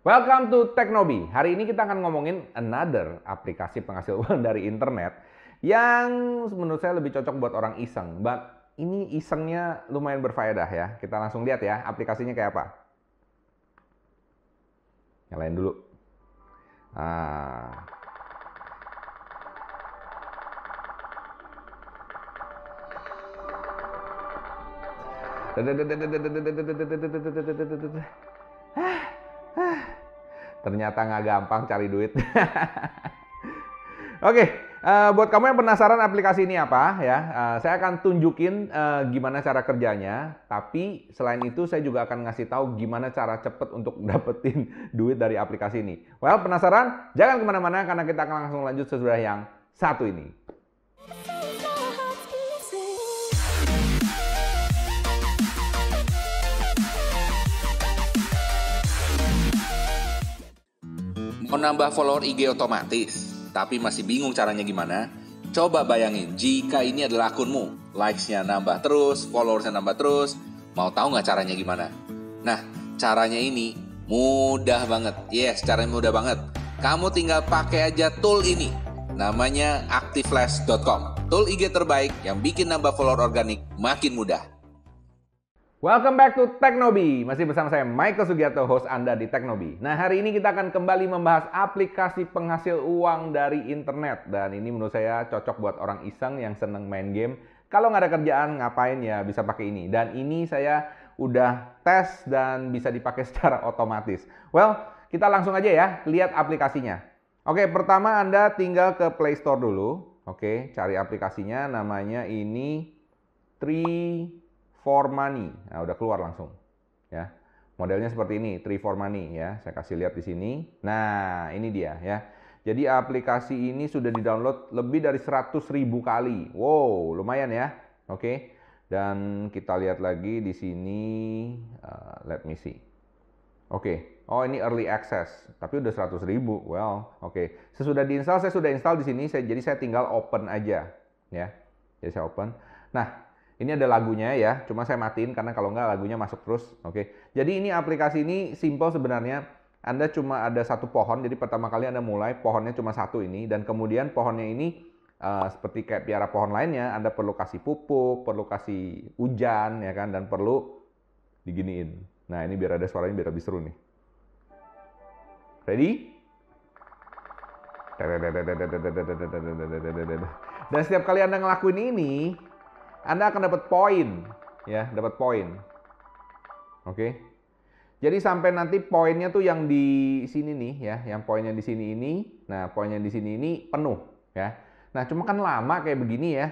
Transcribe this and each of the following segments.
Welcome to Teknobi. Hari ini kita akan ngomongin another aplikasi penghasil uang dari internet yang menurut saya lebih cocok buat orang iseng. But ini isengnya lumayan berfaedah ya. Kita langsung lihat ya aplikasinya kayak apa. Nyalain dulu. Ah. Ternyata nggak gampang cari duit. Oke, uh, buat kamu yang penasaran aplikasi ini apa ya, uh, saya akan tunjukin uh, gimana cara kerjanya. Tapi selain itu saya juga akan ngasih tahu gimana cara cepet untuk dapetin duit dari aplikasi ini. Well, penasaran? Jangan ke mana-mana karena kita akan langsung lanjut sesudah yang satu ini. Mau nambah follower IG otomatis, tapi masih bingung caranya gimana? Coba bayangin jika ini adalah akunmu, likes-nya nambah terus, followersnya nambah terus, mau tahu nggak caranya gimana? Nah, caranya ini mudah banget. Yes, caranya mudah banget. Kamu tinggal pakai aja tool ini. Namanya activeflash.com. Tool IG terbaik yang bikin nambah follower organik makin mudah. Welcome back to Teknobi. Masih bersama saya Michael Sugiarto, host Anda di Teknobi. Nah, hari ini kita akan kembali membahas aplikasi penghasil uang dari internet. Dan ini menurut saya cocok buat orang iseng yang seneng main game. Kalau nggak ada kerjaan, ngapain ya bisa pakai ini. Dan ini saya udah tes dan bisa dipakai secara otomatis. Well, kita langsung aja ya, lihat aplikasinya. Oke, pertama Anda tinggal ke Play Store dulu. Oke, cari aplikasinya, namanya ini Tree for money. Nah, udah keluar langsung. Ya. Modelnya seperti ini, Tree for money ya. Saya kasih lihat di sini. Nah, ini dia ya. Jadi aplikasi ini sudah di-download lebih dari 100 ribu kali. Wow, lumayan ya. Oke. Dan kita lihat lagi di sini. Uh, let me see. Oke. Oh, ini early access. Tapi udah 100 ribu. Well, oke. Sesudah diinstal, saya sudah install di sini. Saya, jadi saya tinggal open aja. Ya. Jadi saya open. Nah, ini ada lagunya ya, cuma saya matiin karena kalau nggak lagunya masuk terus. Oke. Jadi ini aplikasi ini simple sebenarnya. Anda cuma ada satu pohon, jadi pertama kali Anda mulai pohonnya cuma satu ini dan kemudian pohonnya ini uh, seperti kayak piara pohon lainnya, Anda perlu kasih pupuk, perlu kasih hujan ya kan dan perlu diginiin. Nah, ini biar ada suaranya biar lebih seru nih. Ready? Dan setiap kali Anda ngelakuin ini, anda akan dapat poin, ya, dapat poin. Oke. Jadi sampai nanti poinnya tuh yang di sini nih ya, yang poinnya di sini ini, nah poinnya di sini ini penuh ya. Nah cuma kan lama kayak begini ya.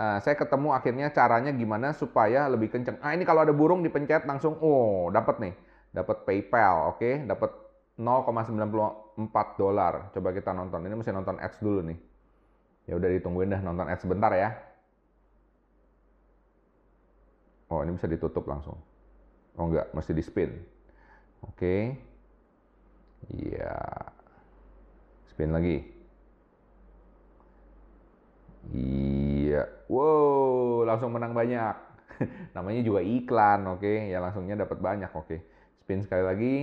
Nah, saya ketemu akhirnya caranya gimana supaya lebih kenceng. Ah ini kalau ada burung dipencet langsung, oh dapat nih, dapat PayPal, oke, okay? dapat 0,94 dolar. Coba kita nonton. Ini mesti nonton ads dulu nih. Ya udah ditungguin dah nonton ads sebentar ya. Oh, ini bisa ditutup langsung. Oh enggak, mesti di spin. Oke. Iya. Spin lagi. Iya. Wow, langsung menang banyak. Namanya juga iklan, oke. Ya langsungnya dapat banyak, oke. Spin sekali lagi.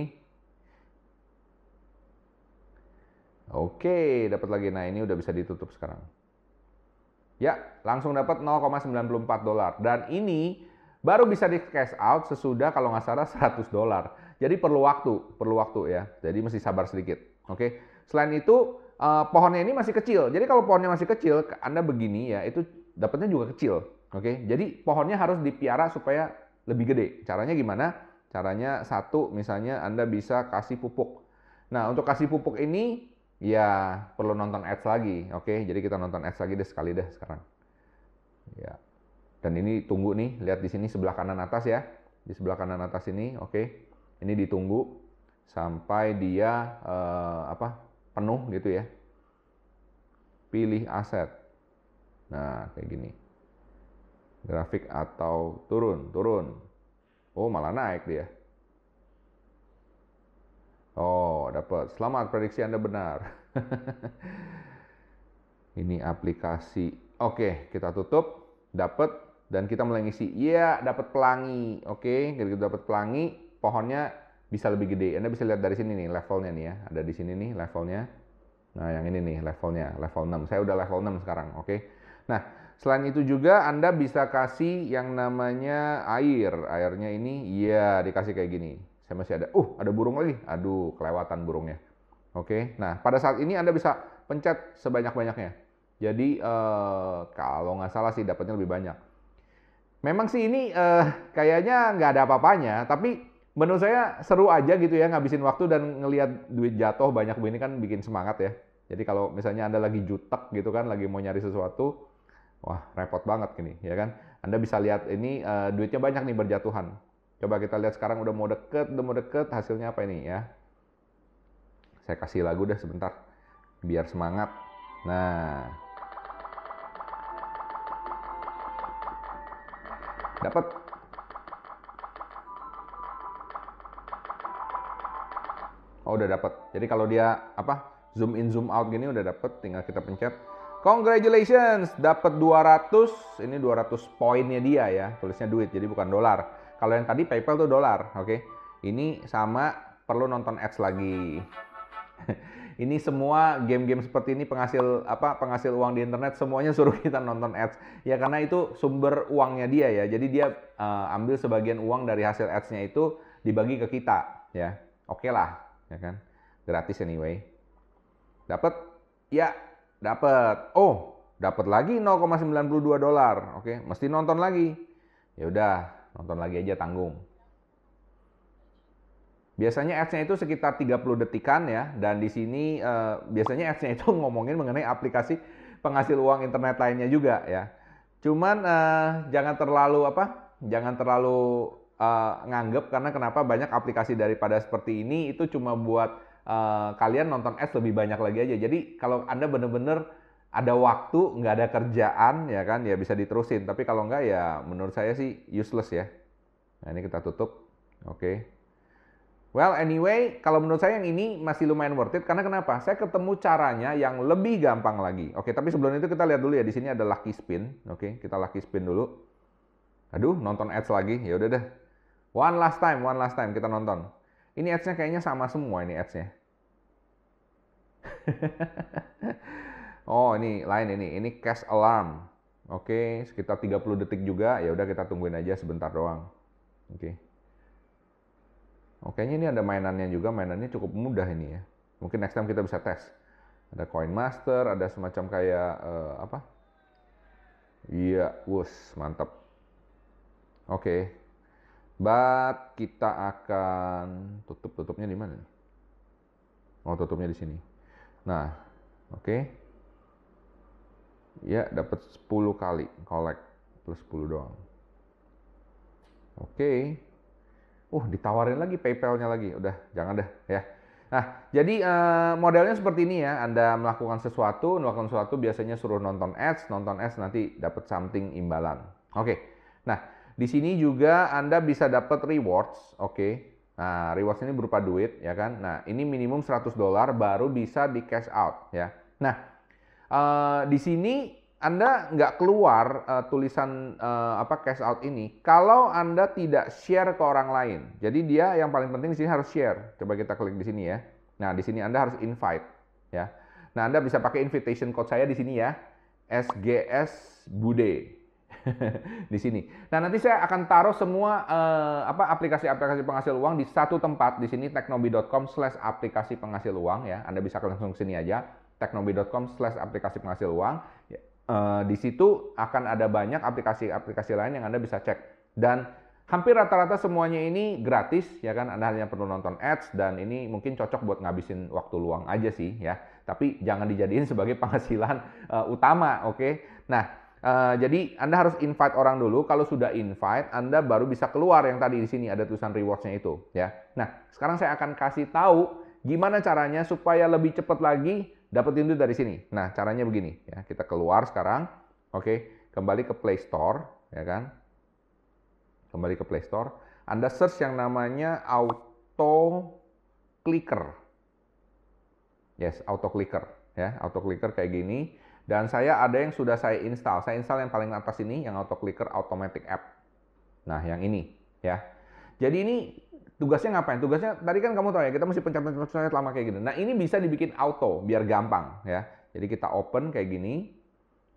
Oke, dapat lagi. Nah, ini udah bisa ditutup sekarang. Ya, langsung dapat 0,94 dolar. Dan ini baru bisa di cash out sesudah kalau nggak salah 100 dolar. Jadi perlu waktu, perlu waktu ya. Jadi mesti sabar sedikit. Oke. Selain itu uh, pohonnya ini masih kecil. Jadi kalau pohonnya masih kecil, Anda begini ya, itu dapatnya juga kecil. Oke. Jadi pohonnya harus dipiara supaya lebih gede. Caranya gimana? Caranya satu misalnya Anda bisa kasih pupuk. Nah, untuk kasih pupuk ini ya perlu nonton ads lagi. Oke. Jadi kita nonton ads lagi deh sekali deh sekarang. Ya. Dan ini tunggu nih, lihat di sini sebelah kanan atas ya. Di sebelah kanan atas ini, oke. Okay. Ini ditunggu sampai dia uh, apa? penuh gitu ya. Pilih aset. Nah, kayak gini. Grafik atau turun, turun. Oh, malah naik dia. Oh, dapat. Selamat prediksi Anda benar. Ini aplikasi. Oke, kita tutup. Dapat dan kita mulai ngisi iya dapat pelangi oke okay? kita dapat pelangi pohonnya bisa lebih gede. Anda bisa lihat dari sini nih levelnya nih ya. Ada di sini nih levelnya. Nah, yang ini nih levelnya, level 6. Saya udah level 6 sekarang, oke. Nah, selain itu juga Anda bisa kasih yang namanya air. Airnya ini ya dikasih kayak gini. Saya masih ada. Uh, ada burung lagi. Aduh, kelewatan burungnya. Oke. Nah, pada saat ini Anda bisa pencet sebanyak-banyaknya. Jadi eh, kalau nggak salah sih dapatnya lebih banyak. Memang sih ini eh, kayaknya nggak ada apa-apanya, tapi menurut saya seru aja gitu ya ngabisin waktu dan ngelihat duit jatuh banyak begini kan bikin semangat ya. Jadi kalau misalnya Anda lagi jutek gitu kan, lagi mau nyari sesuatu, wah repot banget gini ya kan. Anda bisa lihat ini uh, duitnya banyak nih berjatuhan. Coba kita lihat sekarang udah mau deket, udah mau deket, hasilnya apa ini ya. Saya kasih lagu deh sebentar, biar semangat. Nah, dapat Oh udah dapat. Jadi kalau dia apa zoom in zoom out gini udah dapat, tinggal kita pencet. Congratulations, dapat 200. Ini 200 poinnya dia ya, tulisnya duit jadi bukan dolar. Kalau yang tadi PayPal tuh dolar, oke. Okay? Ini sama perlu nonton ads lagi. ini semua game-game seperti ini penghasil apa penghasil uang di internet semuanya suruh kita nonton ads ya karena itu sumber uangnya dia ya jadi dia uh, ambil sebagian uang dari hasil adsnya itu dibagi ke kita ya oke okay lah ya kan? Gratis anyway. Dapat? Ya, dapat. Oh, dapat lagi 0,92 dolar. Oke, mesti nonton lagi. Ya udah, nonton lagi aja tanggung. Biasanya ads-nya itu sekitar 30 detikan ya, dan di sini uh, biasanya ads-nya itu ngomongin mengenai aplikasi penghasil uang internet lainnya juga ya. Cuman uh, jangan terlalu apa? Jangan terlalu uh, nganggep karena kenapa banyak aplikasi daripada seperti ini itu cuma buat uh, kalian nonton ads lebih banyak lagi aja. Jadi kalau anda bener-bener ada waktu, nggak ada kerjaan, ya kan, ya bisa diterusin. Tapi kalau nggak ya menurut saya sih useless ya. Nah ini kita tutup, oke. Okay. Well anyway, kalau menurut saya yang ini masih lumayan worth it karena kenapa? Saya ketemu caranya yang lebih gampang lagi. Oke, tapi sebelum itu kita lihat dulu ya di sini ada lucky spin. Oke, kita lucky spin dulu. Aduh, nonton ads lagi. Ya udah deh. One last time, one last time kita nonton. Ini ads-nya kayaknya sama semua ini ads-nya. oh, ini lain ini. Ini cash alarm. Oke, sekitar 30 detik juga. Ya udah kita tungguin aja sebentar doang. Oke. Oke, ini ada mainannya juga. Mainannya cukup mudah ini ya. Mungkin next time kita bisa tes. Ada coin master, ada semacam kayak uh, apa? Iya, wus, mantap. Oke, But kita akan tutup tutupnya di mana? Oh tutupnya di sini. Nah, oke. Okay. Ya dapat 10 kali collect plus 10 doang. Oke. Okay. Uh ditawarin lagi PayPal-nya lagi. Udah jangan deh ya. Nah, jadi uh, modelnya seperti ini ya. Anda melakukan sesuatu, melakukan sesuatu biasanya suruh nonton ads, nonton ads nanti dapat something imbalan. Oke. Okay. Nah, di sini juga Anda bisa dapat rewards, oke. Okay. Nah, rewards ini berupa duit, ya kan? Nah, ini minimum 100 dolar baru bisa di cash out, ya. Nah, uh, di sini Anda nggak keluar uh, tulisan uh, apa cash out ini kalau Anda tidak share ke orang lain. Jadi dia yang paling penting di sini harus share. Coba kita klik di sini ya. Nah, di sini Anda harus invite, ya. Nah, Anda bisa pakai invitation code saya di sini ya. SGS Bude. di sini. Nah, nanti saya akan taruh semua uh, apa aplikasi-aplikasi penghasil uang di satu tempat di sini teknobi.com slash aplikasi penghasil uang ya. Anda bisa langsung ke sini aja teknobi.com slash aplikasi penghasil uang. Uh, di situ akan ada banyak aplikasi-aplikasi lain yang Anda bisa cek dan hampir rata-rata semuanya ini gratis ya kan Anda hanya perlu nonton ads dan ini mungkin cocok buat ngabisin waktu luang aja sih ya tapi jangan dijadiin sebagai penghasilan uh, utama oke okay? nah Uh, jadi Anda harus invite orang dulu. Kalau sudah invite, Anda baru bisa keluar yang tadi di sini ada tulisan rewards-nya itu, ya. Nah, sekarang saya akan kasih tahu gimana caranya supaya lebih cepat lagi dapetin itu dari sini. Nah, caranya begini, ya. Kita keluar sekarang, oke, kembali ke Play Store, ya kan? Kembali ke Play Store. Anda search yang namanya Auto Clicker. Yes, Auto Clicker, ya. Auto Clicker kayak gini dan saya ada yang sudah saya install. Saya install yang paling atas ini, yang auto clicker automatic app. Nah, yang ini ya. Jadi ini tugasnya ngapain? Tugasnya tadi kan kamu tahu ya, kita mesti pencet-pencet lama kayak gini. Nah, ini bisa dibikin auto biar gampang ya. Jadi kita open kayak gini.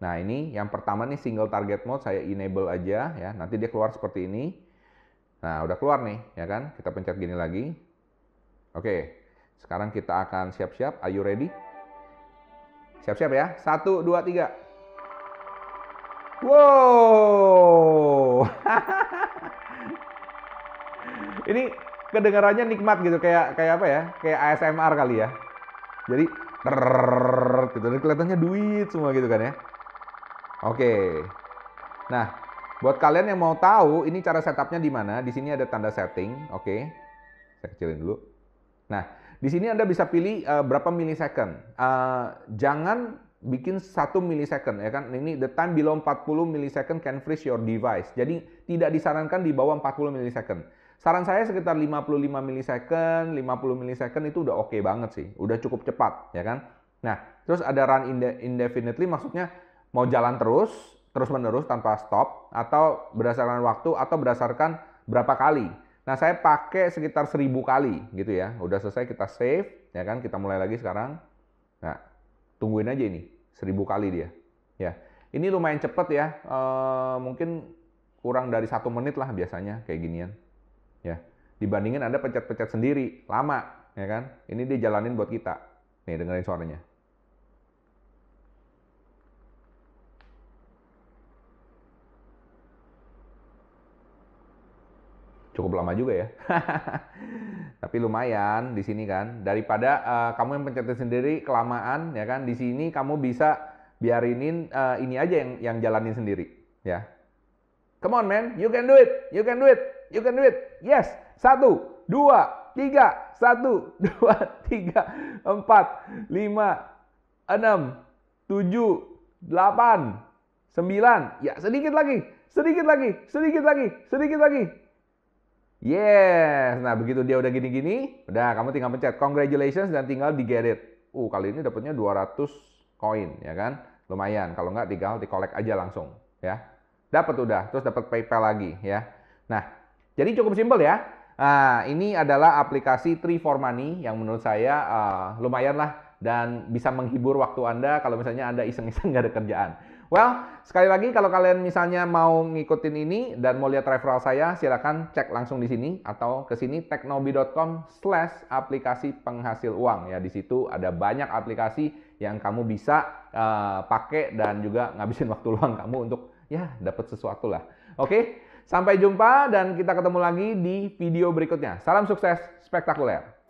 Nah, ini yang pertama nih single target mode saya enable aja ya. Nanti dia keluar seperti ini. Nah, udah keluar nih ya kan. Kita pencet gini lagi. Oke. Sekarang kita akan siap-siap. Are you ready? Siap-siap ya. Satu, dua, tiga. Wow. Ini kedengarannya nikmat gitu kayak kayak apa ya? Kayak ASMR kali ya. Jadi gitu dan kelihatannya duit semua gitu kan ya. Oke. Nah, buat kalian yang mau tahu ini cara setupnya di mana, di sini ada tanda setting, oke. Saya kecilin dulu. Nah, di sini Anda bisa pilih uh, berapa milisecond. Uh, jangan bikin satu millisecond ya kan ini the time below 40 millisecond can freeze your device jadi tidak disarankan di bawah 40 millisecond saran saya sekitar 55 millisecond 50 millisecond itu udah oke okay banget sih. Udah cukup cepat ya kan? Nah terus ada run indefinitely maksudnya mau jalan terus terus menerus tanpa stop atau berdasarkan waktu atau berdasarkan berapa kali. Nah saya pakai sekitar 1000 kali gitu ya. Udah selesai kita save ya kan? Kita mulai lagi sekarang. Nah tungguin aja ini seribu kali dia ya. Ini lumayan cepet ya e, mungkin kurang dari satu menit lah biasanya kayak ginian ya dibandingin anda pencet-pencet sendiri lama ya kan ini dia jalanin buat kita nih dengerin suaranya cukup lama juga ya. Tapi lumayan di sini kan. Daripada uh, kamu yang pencetin sendiri kelamaan ya kan. Di sini kamu bisa biarinin uh, ini aja yang yang jalanin sendiri ya. Come on man, you can do it, you can do it, you can do it. Yes, satu, dua, tiga, satu, dua, tiga, empat, lima, enam, tujuh, delapan, sembilan. Ya sedikit lagi, sedikit lagi, sedikit lagi, sedikit lagi. Yes, nah begitu dia udah gini-gini, udah kamu tinggal pencet congratulations dan tinggal di get it. Uh, kali ini dapatnya 200 koin, ya kan? Lumayan, kalau nggak tinggal di collect aja langsung, ya. Dapat udah, terus dapat PayPal lagi, ya. Nah, jadi cukup simpel ya. Nah, ini adalah aplikasi Tree for Money yang menurut saya uh, lumayan lah dan bisa menghibur waktu Anda kalau misalnya Anda iseng-iseng nggak ada kerjaan. Well, sekali lagi kalau kalian misalnya mau ngikutin ini dan mau lihat referral saya, silakan cek langsung di sini atau ke sini teknobi.com slash aplikasi penghasil uang. Ya, di situ ada banyak aplikasi yang kamu bisa uh, pakai dan juga ngabisin waktu luang kamu untuk ya dapat sesuatu lah. Oke, sampai jumpa dan kita ketemu lagi di video berikutnya. Salam sukses spektakuler.